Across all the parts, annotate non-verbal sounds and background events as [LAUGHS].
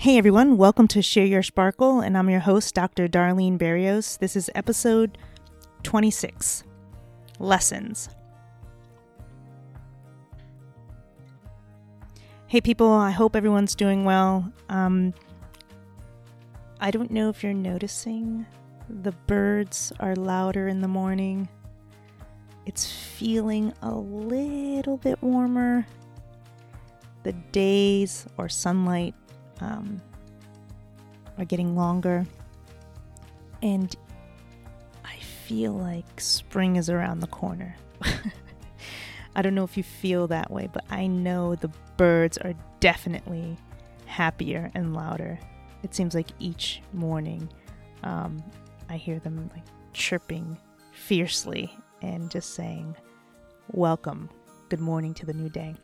Hey everyone, welcome to Share Your Sparkle, and I'm your host, Dr. Darlene Barrios. This is episode 26 Lessons. Hey people, I hope everyone's doing well. Um, I don't know if you're noticing the birds are louder in the morning. It's feeling a little bit warmer. The days or sunlight um, are getting longer. And I feel like spring is around the corner. [LAUGHS] I don't know if you feel that way, but I know the birds are definitely happier and louder. It seems like each morning um, I hear them like chirping fiercely and just saying, Welcome, good morning to the new day.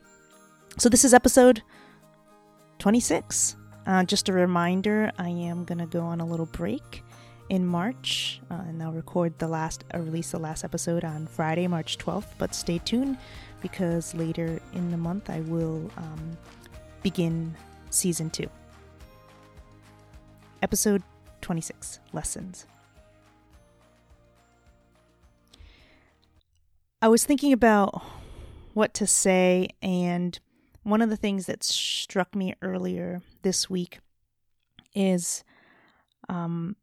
So, this is episode 26. Uh, just a reminder, I am going to go on a little break in March, uh, and I'll record the last, uh, release the last episode on Friday, March 12th. But stay tuned because later in the month I will um, begin season two. Episode 26 Lessons. I was thinking about what to say, and one of the things that struck me earlier this week is um,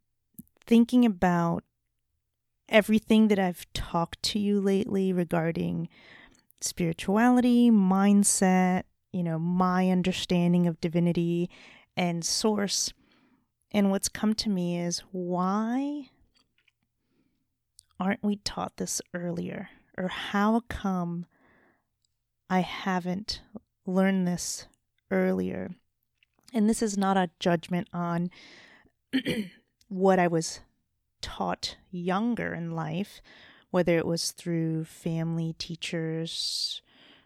thinking about everything that I've talked to you lately regarding spirituality, mindset, you know, my understanding of divinity and source. And what's come to me is why aren't we taught this earlier? Or how come I haven't learned this earlier? And this is not a judgment on [CLEARS THROAT] what I was taught younger in life, whether it was through family, teachers,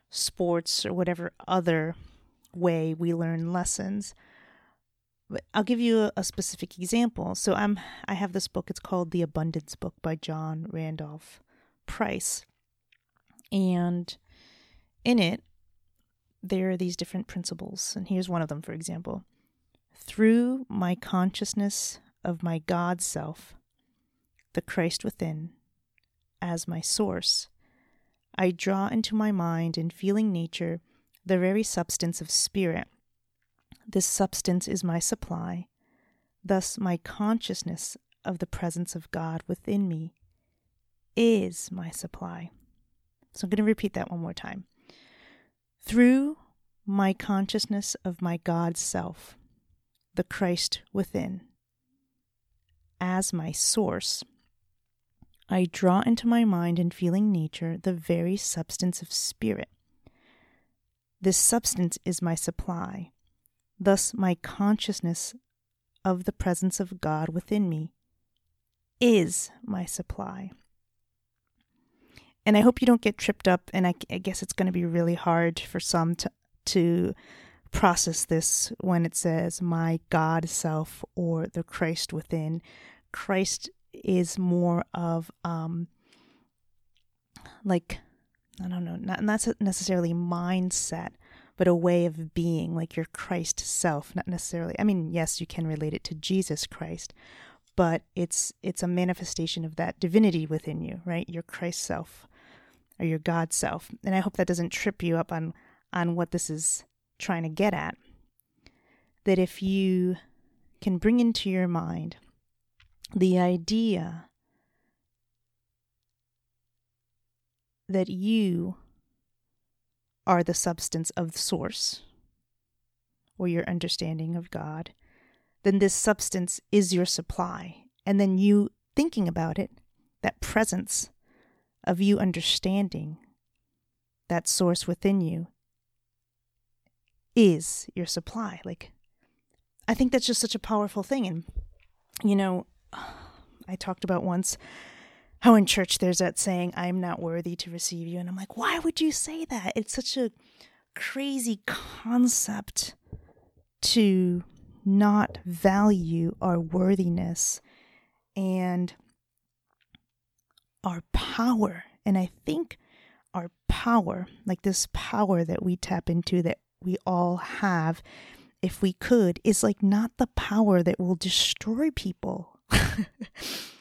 sports, or whatever other way we learn lessons. But I'll give you a, a specific example. So I'm I have this book. It's called The Abundance Book by John Randolph Price. And in it, there are these different principles. And here's one of them, for example. Through my consciousness of my God self, the Christ within, as my source, I draw into my mind and feeling nature the very substance of spirit. This substance is my supply, thus, my consciousness of the presence of God within me is my supply. So I'm going to repeat that one more time. Through my consciousness of my God self, the Christ within, as my source, I draw into my mind and feeling nature the very substance of spirit. This substance is my supply, thus, my consciousness of the presence of God within me is my supply. And I hope you don't get tripped up. And I, I guess it's going to be really hard for some to, to process this when it says my God self or the Christ within. Christ is more of um, like, I don't know, not, not necessarily mindset, but a way of being, like your Christ self, not necessarily. I mean, yes, you can relate it to Jesus Christ, but it's it's a manifestation of that divinity within you, right? Your Christ self or your God self. And I hope that doesn't trip you up on on what this is trying to get at. That if you can bring into your mind the idea that you are the substance of the source or your understanding of God, then this substance is your supply. And then you thinking about it, that presence of you understanding that source within you is your supply. Like, I think that's just such a powerful thing. And, you know, I talked about once how in church there's that saying, I'm not worthy to receive you. And I'm like, why would you say that? It's such a crazy concept to not value our worthiness and our power. And I think our power, like this power that we tap into that we all have, if we could, is like not the power that will destroy people. [LAUGHS]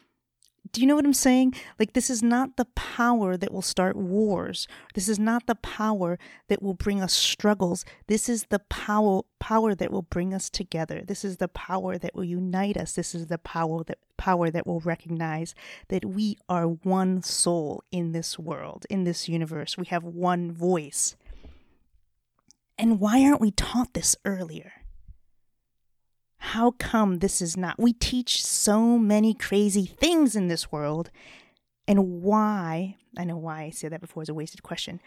Do you know what I'm saying? Like, this is not the power that will start wars. This is not the power that will bring us struggles. This is the power power that will bring us together. This is the power that will unite us. This is the power that power that will recognize that we are one soul in this world, in this universe. We have one voice. And why aren't we taught this earlier? How come this is not? We teach so many crazy things in this world. And why? I know why I said that before is a wasted question.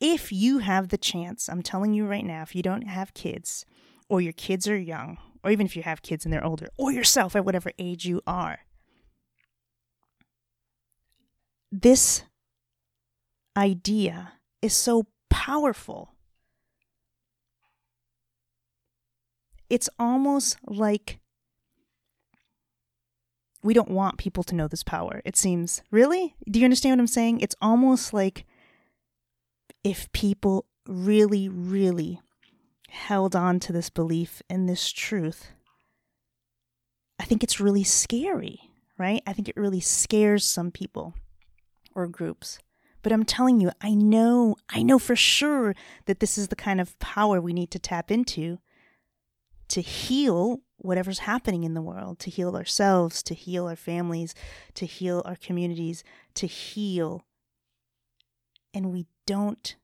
If you have the chance, I'm telling you right now, if you don't have kids, or your kids are young, or even if you have kids and they're older, or yourself at whatever age you are, this idea is so powerful it's almost like we don't want people to know this power. It seems. Really? Do you understand what I'm saying? It's almost like if people really, really held on to this belief and this truth, I think it's really scary, right? I think it really scares some people or groups. But I'm telling you, I know, I know for sure that this is the kind of power we need to tap into to heal whatever's happening in the world, to heal ourselves, to heal our families, to heal our communities, to heal. And we don't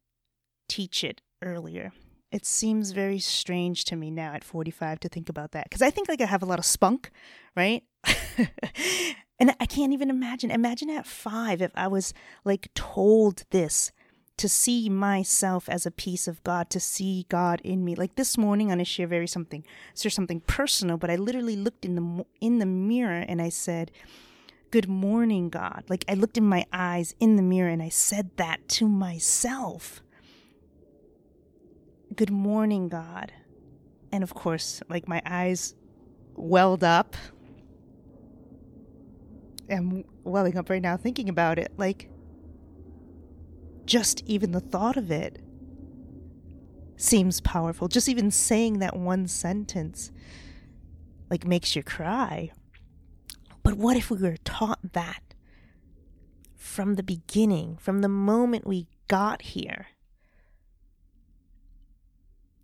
teach it earlier. It seems very strange to me now at 45 to think about that because I think like I have a lot of spunk, right? [LAUGHS] and I can't even imagine. Imagine at 5 if I was like told this to see myself as a piece of God, to see God in me. Like this morning, I'm gonna share very something, share something personal. But I literally looked in the in the mirror and I said, "Good morning, God." Like I looked in my eyes in the mirror and I said that to myself. Good morning, God. And of course, like my eyes welled up. I'm welling up right now thinking about it. Like just even the thought of it seems powerful. Just even saying that one sentence like makes you cry. But what if we were taught that from the beginning, from the moment we got here?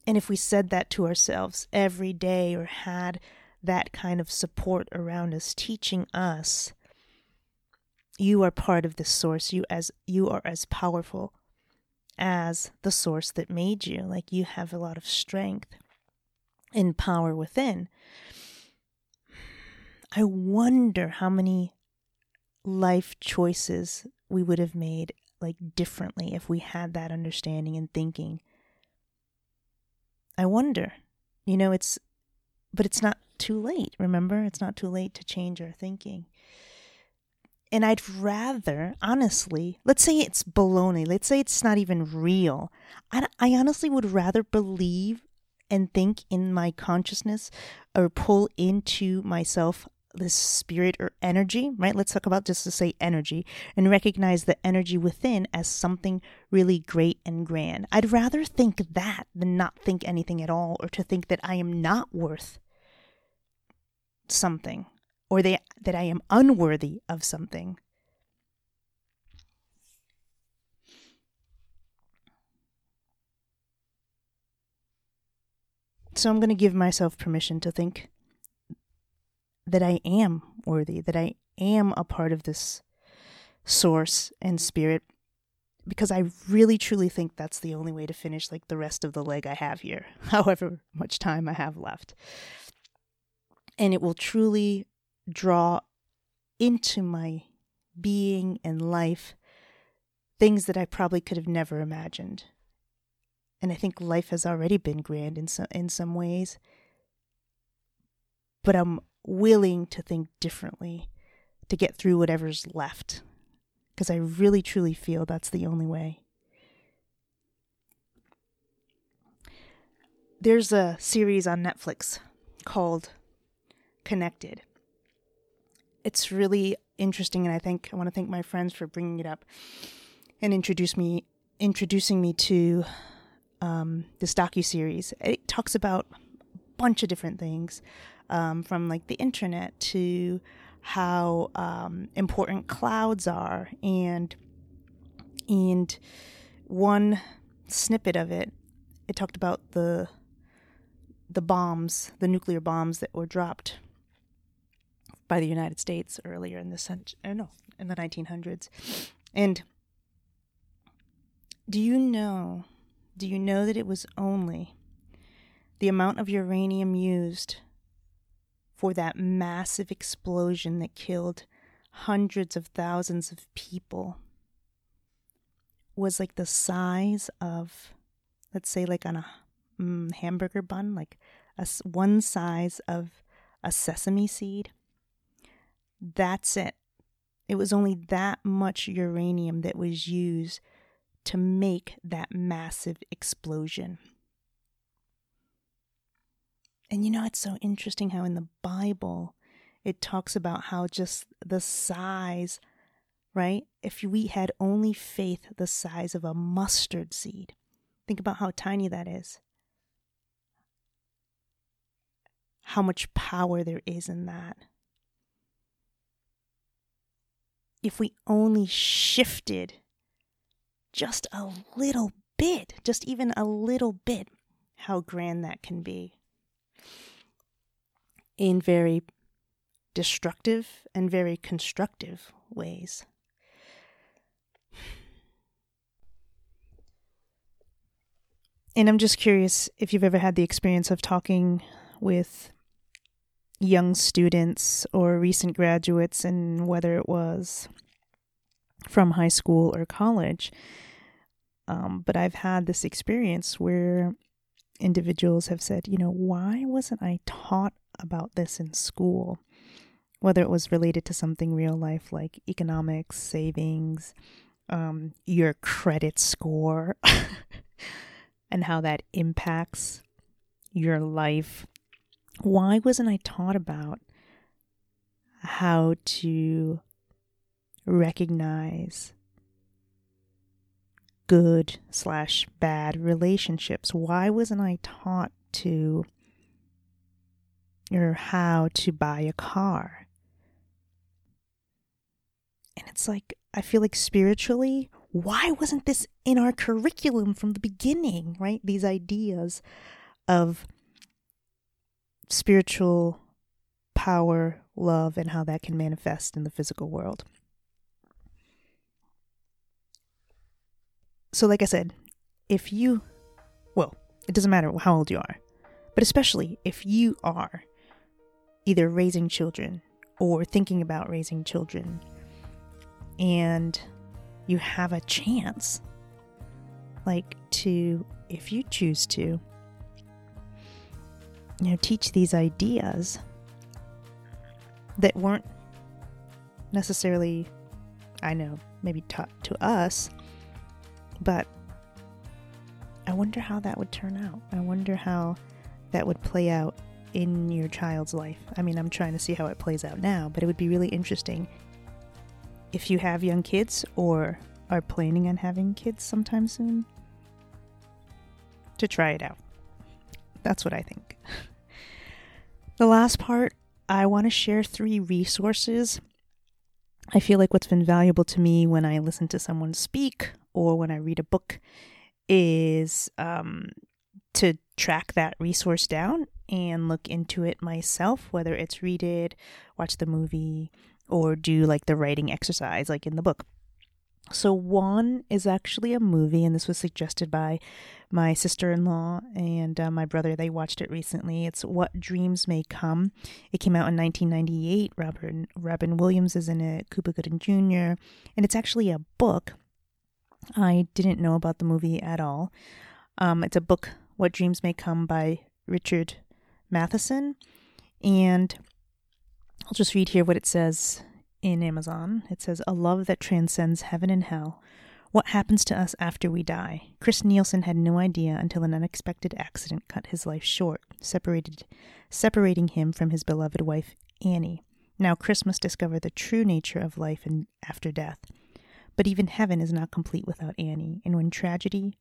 And if we said that to ourselves every day or had that kind of support around us teaching us you are part of the source you as you are as powerful as the source that made you. Like you have a lot of strength and power within. I wonder how many life choices we would have made like differently if we had that understanding and thinking. I wonder you know it's but it's not too late remember? It's not too late to change our thinking and I'd rather, honestly, let's say it's baloney, let's say it's not even real. I, I honestly would rather believe and think in my consciousness or pull into myself this spirit or energy, right? Let's talk about just to say energy and recognize the energy within as something really great and grand. I'd rather think that than not think anything at all or to think that I am not worth something or they, that I am unworthy of something. So I'm going to give myself permission to think that I am worthy, that I am a part of this source and spirit because I really truly think that's the only way to finish like the rest of the leg I have here, [LAUGHS] however much time I have left. And it will truly draw into my being and life things that I probably could have never imagined. And I think life has already been grand in some in some ways. But I'm willing to think differently to get through whatever's left because I really truly feel that's the only way. There's a series on Netflix called Connected it's really interesting, and I think I want to thank my friends for bringing it up and introduce me introducing me to um, this docu series. It talks about a bunch of different things, um, from like the internet to how um, important clouds are, and and one snippet of it, it talked about the the bombs, the nuclear bombs that were dropped by the United States earlier in the century, no, in the 1900s. And do you know, do you know that it was only the amount of uranium used for that massive explosion that killed hundreds of thousands of people was like the size of, let's say, like on a mm, hamburger bun, like a, one size of a sesame seed. That's it. It was only that much uranium that was used to make that massive explosion. And you know, it's so interesting how in the Bible it talks about how just the size, right? If we had only faith the size of a mustard seed, think about how tiny that is. How much power there is in that. If we only shifted just a little bit, just even a little bit, how grand that can be. In very destructive and very constructive ways. And I'm just curious if you've ever had the experience of talking with young students or recent graduates, and whether it was from high school or college. Um, but I've had this experience where individuals have said, you know, why wasn't I taught about this in school? Whether it was related to something real life like economics, savings, um, your credit score, [LAUGHS] and how that impacts your life. Why wasn't I taught about how to recognize good slash bad relationships? Why wasn't I taught to or how to buy a car? And it's like, I feel like spiritually, why wasn't this in our curriculum from the beginning, right? These ideas of spiritual power, love, and how that can manifest in the physical world. So, like I said, if you, well, it doesn't matter how old you are, but especially if you are either raising children or thinking about raising children and you have a chance, like to, if you choose to, you know, teach these ideas that weren't necessarily, I know, maybe taught to us but I wonder how that would turn out. I wonder how that would play out in your child's life. I mean, I'm trying to see how it plays out now, but it would be really interesting if you have young kids or are planning on having kids sometime soon to try it out. That's what I think. the last part, I want to share three resources. I feel like what's been valuable to me when I listen to someone speak or when I read a book is um, to track that resource down and look into it myself, whether it's read it, watch the movie, or do like the writing exercise, like in the book. So, one is actually a movie, and this was suggested by my sister in law and uh, my brother. They watched it recently. It's What Dreams May Come. It came out in 1998. Robert, Robin Williams is in it, Cuba Gooding Jr., and it's actually a book I didn't know about the movie at all. Um, it's a book, What Dreams May Come, by Richard Matheson. And I'll just read here what it says in Amazon. It says, A love that transcends heaven and hell. What happens to us after we die? Chris Nielsen had no idea until an unexpected accident cut his life short, separated, separating him from his beloved wife, Annie. Now Chris must discover the true nature of life and after death. But even heaven is not complete without Annie, and when tragedy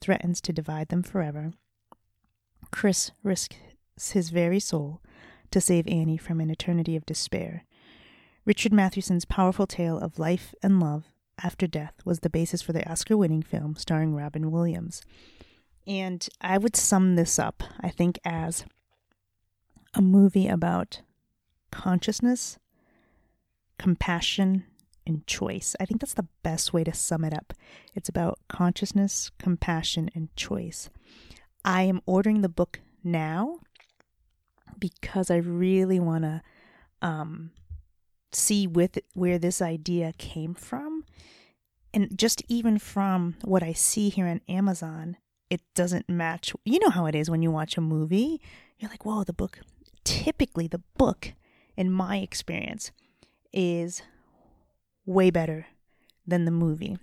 threatens to divide them forever, Chris risks his very soul to save Annie from an eternity of despair. Richard Matheson's powerful tale of life and love after death was the basis for the Oscar winning film starring Robin Williams. And I would sum this up, I think, as a movie about consciousness, compassion, and choice. I think that's the best way to sum it up. It's about consciousness, compassion, and choice. I am ordering the book now because I really want to um, see with where this idea came from. And just even from what I see here on Amazon, it doesn't match. You know how it is when you watch a movie. You're like, whoa, the book. Typically, the book, in my experience, is way better than the movie.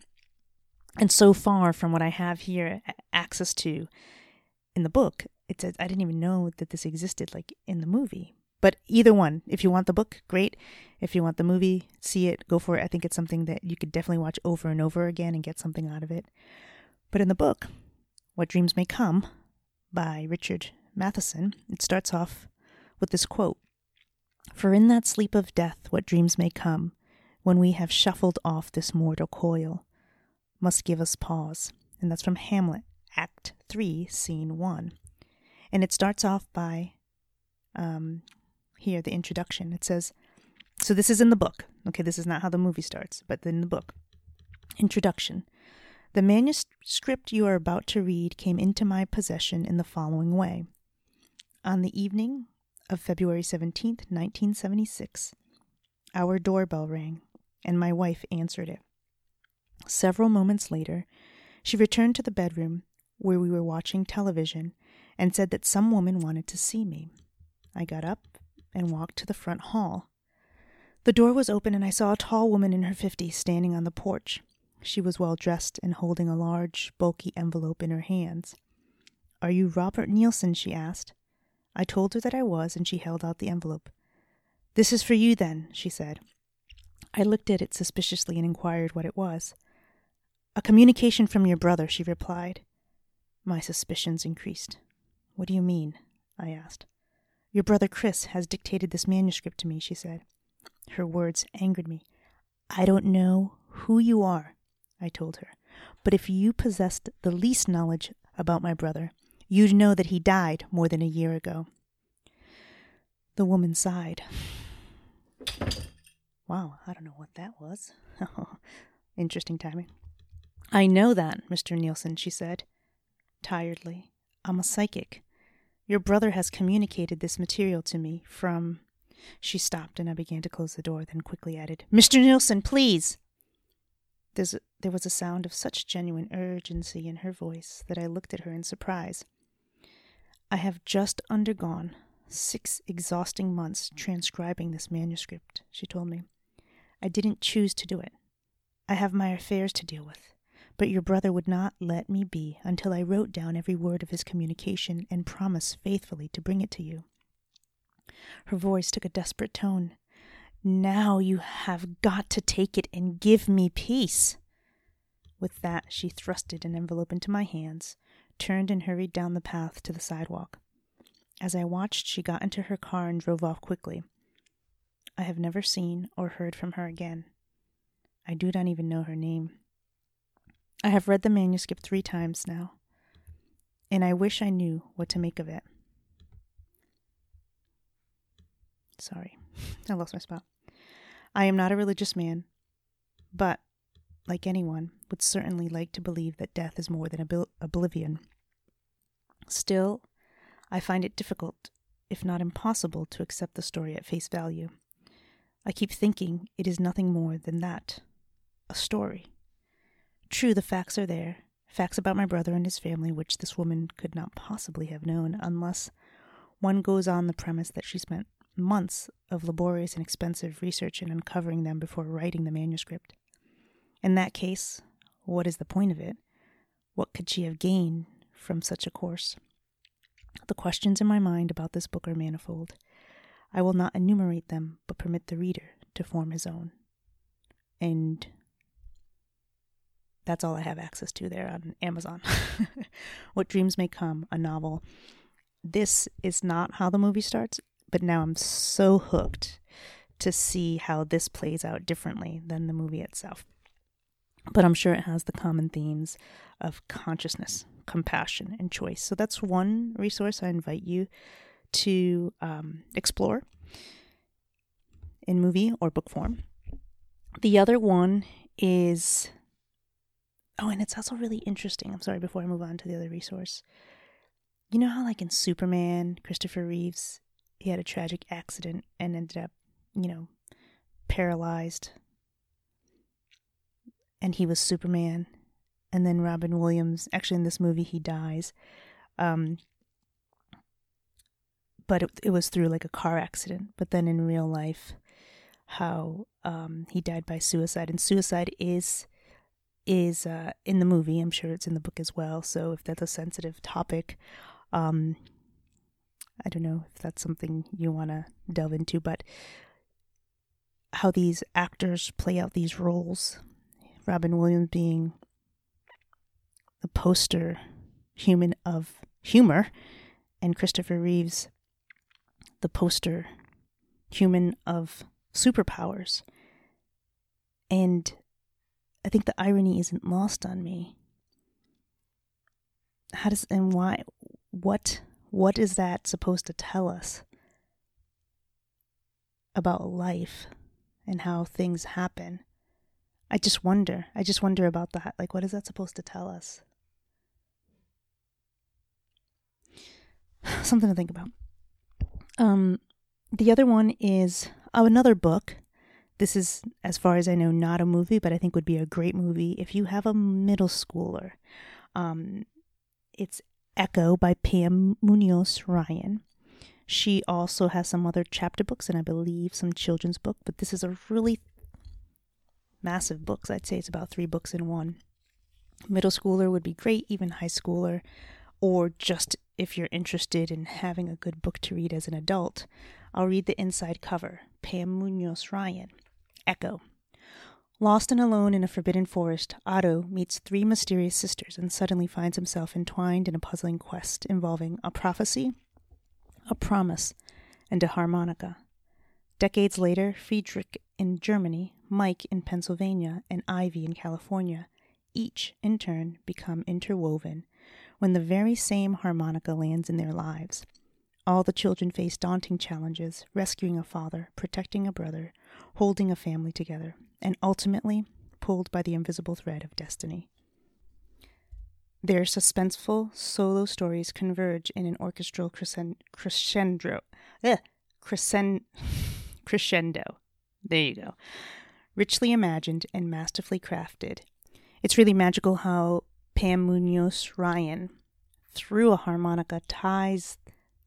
And so far from what I have here access to in the book, it says I didn't even know that this existed like in the movie. But either one, if you want the book, great. If you want the movie, see it, go for it. I think it's something that you could definitely watch over and over again and get something out of it. But in the book, What Dreams May Come by Richard Matheson, it starts off with this quote For in that sleep of death, what dreams may come, when we have shuffled off this mortal coil, must give us pause. And that's from Hamlet, Act 3, Scene 1. And it starts off by um, here, the introduction. It says, so this is in the book. Okay, this is not how the movie starts, but in the book. Introduction. The manuscript you are about to read came into my possession in the following way. On the evening of February 17th, 1976, our doorbell rang, and my wife answered it. Several moments later, she returned to the bedroom where we were watching television and said that some woman wanted to see me. I got up and walked to the front hall. The door was open, and I saw a tall woman in her fifties standing on the porch. She was well dressed and holding a large, bulky envelope in her hands. Are you Robert Nielsen? she asked. I told her that I was, and she held out the envelope. This is for you, then, she said. I looked at it suspiciously and inquired what it was. A communication from your brother, she replied. My suspicions increased. What do you mean? I asked. Your brother Chris has dictated this manuscript to me, she said. Her words angered me. I don't know who you are, I told her, but if you possessed the least knowledge about my brother, you'd know that he died more than a year ago. The woman sighed. Wow, I don't know what that was. [LAUGHS] Interesting timing. I know that, Mr. Nielsen, she said, tiredly. I'm a psychic. Your brother has communicated this material to me from. She stopped, and I began to close the door, then quickly added, Mr. Nielsen, please! There's there was a sound of such genuine urgency in her voice that I looked at her in surprise. I have just undergone six exhausting months transcribing this manuscript, she told me. I didn't choose to do it. I have my affairs to deal with. But your brother would not let me be until I wrote down every word of his communication and promised faithfully to bring it to you. Her voice took a desperate tone. Now you have got to take it and give me peace. With that, she thrusted an envelope into my hands, turned and hurried down the path to the sidewalk. As I watched, she got into her car and drove off quickly. I have never seen or heard from her again. I do not even know her name. I have read the manuscript three times now, and I wish I knew what to make of it. Sorry, [LAUGHS] I lost my spot. I am not a religious man, but, like anyone, would certainly like to believe that death is more than ob- oblivion. Still, I find it difficult, if not impossible, to accept the story at face value. I keep thinking it is nothing more than that a story. True, the facts are there facts about my brother and his family, which this woman could not possibly have known unless one goes on the premise that she spent months of laborious and expensive research in uncovering them before writing the manuscript. In that case, what is the point of it? What could she have gained from such a course? The questions in my mind about this book are manifold. I will not enumerate them, but permit the reader to form his own. And that's all I have access to there on Amazon. [LAUGHS] what Dreams May Come, a novel. this is not how the movie starts, but now I'm so hooked to see how this plays out differently than the movie itself. But I'm sure it has the common themes of consciousness, compassion, and choice. So that's one resource I invite you to um, explore in movie or book form. The other one is, oh, and it's also really interesting. I'm sorry, before I move on to the other resource. You know how, like in Superman, Christopher Reeves, he had a tragic accident and ended up, you know, paralyzed. And he was Superman. And then Robin Williams, actually in this movie, he dies. Um, but it, it was through like a car accident. But then in real life, how um, he died by suicide, and suicide is is uh, in the movie. I'm sure it's in the book as well. So if that's a sensitive topic, um, I don't know if that's something you want to delve into, but how these actors play out these roles. Robin Williams being the poster human of humor, and Christopher Reeves, the poster human of superpowers. And I think the irony isn't lost on me. How does and why what what is that supposed to tell us about life and how things happen? I just wonder. I just wonder about that. Like what is that supposed to tell us? [SIGHS] Something to think about. Um the other one is Oh, another book. This is, as far as I know, not a movie, but I think would be a great movie if you have a middle schooler. Um, it's Echo by Pam Munoz Ryan. She also has some other chapter books and I believe some children's book, but this is a really massive books. I'd say it's about three books in one. Middle schooler would be great, even high schooler, or just if you're interested in having a good book to read as an adult. I'll read the inside cover. Pam Munoz Ryan. Echo. Lost and alone in a forbidden forest, Otto meets three mysterious sisters and suddenly finds himself entwined in a puzzling quest involving a prophecy, a promise, and a harmonica. Decades later, Friedrich in Germany, Mike in Pennsylvania, and Ivy in California each, in turn, become interwoven when the very same harmonica lands in their lives. All the children face daunting challenges rescuing a father, protecting a brother, holding a family together, and ultimately pulled by the invisible thread of destiny. Their suspenseful solo stories converge in an orchestral crescendo. Eh, crescendo. [LAUGHS] crescendo. There you go. Richly imagined and masterfully crafted. It's really magical how Pam Munoz Ryan, through a harmonica, ties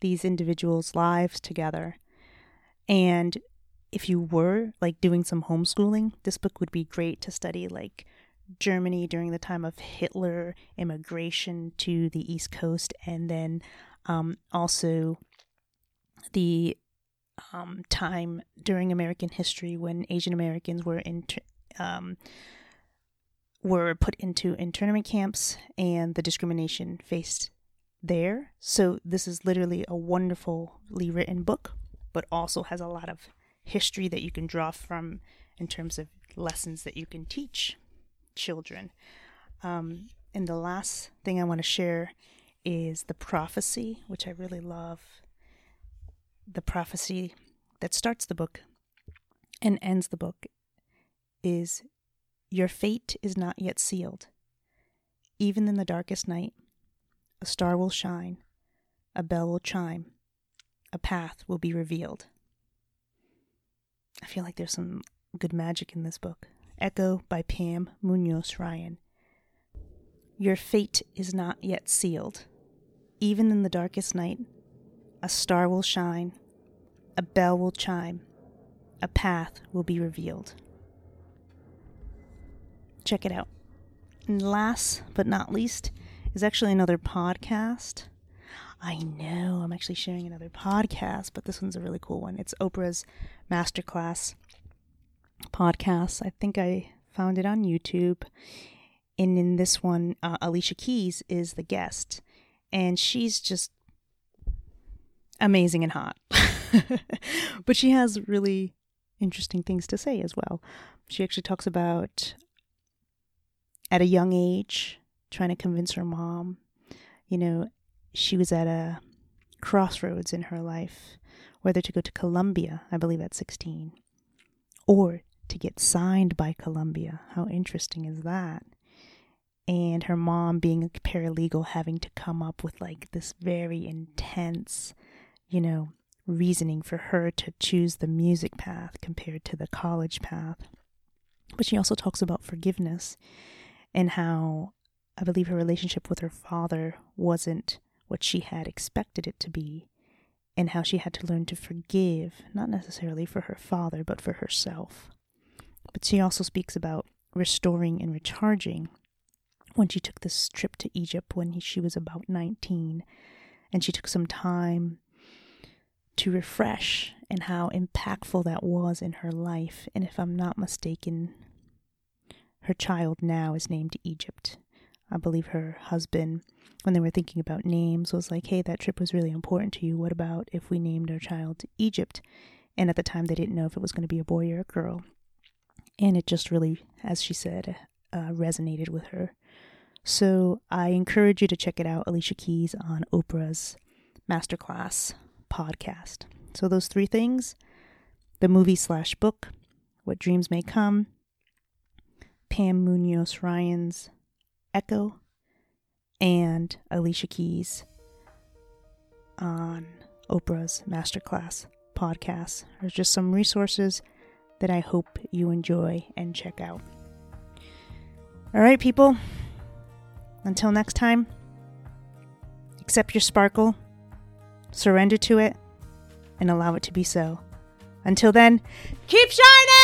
these individuals' lives together. And if you were like doing some homeschooling, this book would be great to study like Germany during the time of Hitler, immigration to the East Coast, and then um, also the um, time during American history when Asian Americans were in, um, were put into internment camps and the discrimination faced there. So this is literally a wonderfully written book, but also has a lot of history that you can draw from in terms of lessons that you can teach children. Um, and the last thing I want to share is the prophecy, which I really love. The prophecy that starts the book and ends the book is Your fate is not yet sealed. Even in the darkest night, a star will shine, a bell will chime, a path will be revealed. I feel like there's some good magic in this book. Echo by Pam Munoz Ryan. Your fate is not yet sealed. Even in the darkest night, a star will shine, a bell will chime, a path will be revealed. Check it out. And last but not least, is actually another podcast. I know, I'm actually sharing another podcast, but this one's a really cool one. It's Oprah's Masterclass podcast. I think I found it on YouTube. And in this one, uh, Alicia Keys is the guest. And she's just amazing and hot. [LAUGHS] but she has really interesting things to say as well. She actually talks about at a young age trying to convince her mom, you know, she was at a crossroads in her life whether to go to Columbia, I believe at 16, or to get signed by Columbia. How interesting is that? And her mom, being a paralegal, having to come up with like this very intense, you know, reasoning for her to choose the music path compared to the college path. But she also talks about forgiveness and how I believe her relationship with her father wasn't what she had expected it to be, and how she had to learn to forgive, not necessarily for her father, but for herself. But she also speaks about restoring and recharging when she took this trip to Egypt when she was about 19, and she took some time to refresh and how impactful that was in her life. And if I'm not mistaken, her child now is named Egypt. I believe her husband, when they were thinking about names, was like, hey, that trip was really important to you. What about if we named our child Egypt? And at the time, they didn't know if it was going to be a boy or a girl. And it just really, as she said, uh, resonated with her. So I encourage you to check it out, Alicia Keys on Oprah's Masterclass podcast. So those three things the movie slash book, What Dreams May Come, Pam Munoz Ryan's Echo, and Alicia Keys on Oprah's Masterclass podcast. There's just some resources that I hope you enjoy and check out. All right, people. Until next time, accept your sparkle, surrender to it, and allow it to be so. Until then, keep shining!